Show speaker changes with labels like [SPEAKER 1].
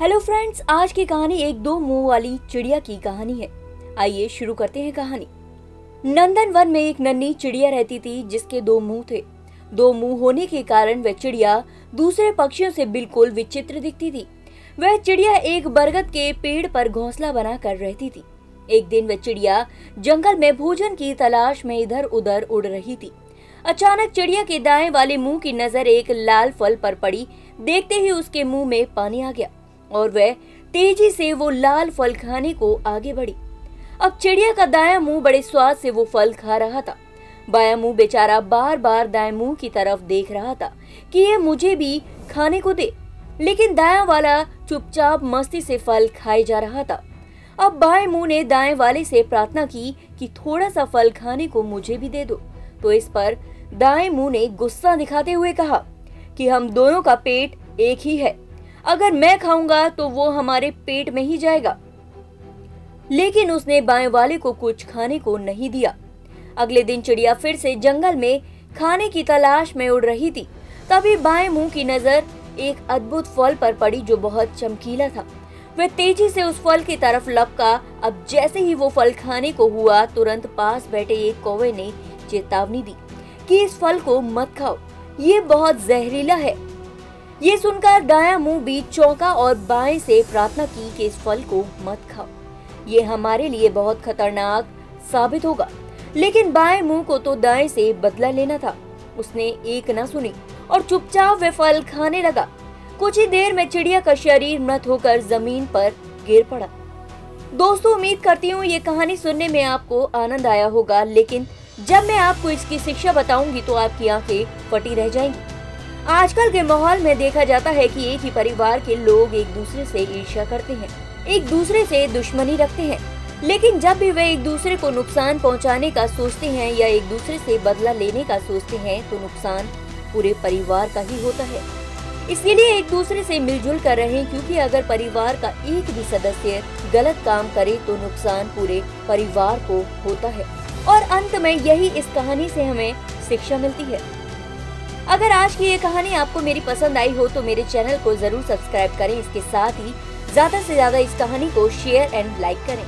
[SPEAKER 1] Hello friends आज की कहानी एक दो मुँह वाली चिड़िया की कहानी है। आइए शुरू करते हैं कहानी। नंदन वन में एक नन्ही चिड़िया रहती थी जिसके दो मुँह थे। दो मुँह होने के कारण वह चिड़िया दूसरे पक्षियों से बिल्कुल विचित्र दिखती थी। वह चिड़िया एक बरगद के पेड़ पर घोंसला बना कर रहती थी। एक दिन वह चिड़िया जंगल में भोजन की तलाश में इधर उधर उड़ रही थी। अचानक चिड़िया के दाएँ वाले मुँह की नज़र एक लाल फल पर पड़ी। देखते ही उसके मुँह में पानी आ गया। और वह तेज़ी से वो लाल फल खाने को आगे बढ़ी। अब चिड़िया का दाया मुँह बड़े स्वाद से वो फल खा रहा था। बाया मुँह बेचारा बार बार दाएँ मुँह की तरफ़ देख रहा था कि ये मुझे भी खाने को दे। लेकिन दाया वाला चुपचाप मस्ती से फल खाए जा रहा था। अब बाएँ मुँह ने दाएँ वाले से प्रार्थना की कि थोड़ा सा फल खाने को मुझे भी दे दो। तो इस पर दाएँ मुँह ने गुस्सा दिखाते हुए कहा कि हम दोनों का पेट एक ही है। अगर मैं खाऊँगा तो वो हमारे पेट में ही जाएगा। लेकिन उसने बाएँ वाले को कुछ खाने को नहीं दिया। अगले दिन चिड़िया फिर से जंगल में खाने की तलाश में उड़ रही थी। तभी बाएँ मुँह की नज़र एक अद्भुत फल पर पड़ी जो बहुत चमकीला था। वह तेज़ी से उस फल की तरफ़ लपका। अब जैसे ही वो फल खाने को हुआ, तुरंत पास बैठे एक कौवे ने चेतावनी दी कि इस फल को मत खाओ। ये बहुत जहरीला है। ये सुनकर दाया मुँह भी चौंका और बाएँ से प्रार्थना की कि इस फल को मत खाओ। ये हमारे लिए बहुत खतरनाक साबित होगा। लेकिन बाएँ मुँह को तो दाएँ से बदला लेना था। उसने एक न सुनी और चुपचाप वह फल खाने लगा। कुछ ही देर में चिड़िया का शरीर मृत होकर ज़मीन पर गिर पड़ा। दोस्तों, उम्मीद करती हूँ ये कहानी सुनने में आपको आनंद आया होगा। लेकिन जब मैं आपको इसकी शिक्षा बताऊँगी तो आपकी आँखें फटी रह जाएँगी। आजकल के माहौल में देखा जाता है कि एक ही परिवार के लोग एक दूसरे से ईर्ष्या करते हैं, एक दूसरे से दुश्मनी रखते हैं। लेकिन जब भी वे एक दूसरे को नुकसान पहुँचाने का सोचते हैं या एक दूसरे से बदला लेने का सोचते हैं तो नुकसान पूरे परिवार का ही होता है। इसके लिए एक दूसरे से मिलजुल कर रहे, क्योंकि अगर परिवार का एक भी सदस्य गलत काम करे तो नुकसान पूरे परिवार को होता है। और अंत में यही इस कहानी से हमें शिक्षा मिलती है। अगर आज की ये कहानी आपको मेरी पसंद आई हो तो मेरे चैनल को ज़रूर सब्सक्राइब करें। इसके साथ ही ज़्यादा से ज़्यादा इस कहानी को शेयर एंड लाइक करें।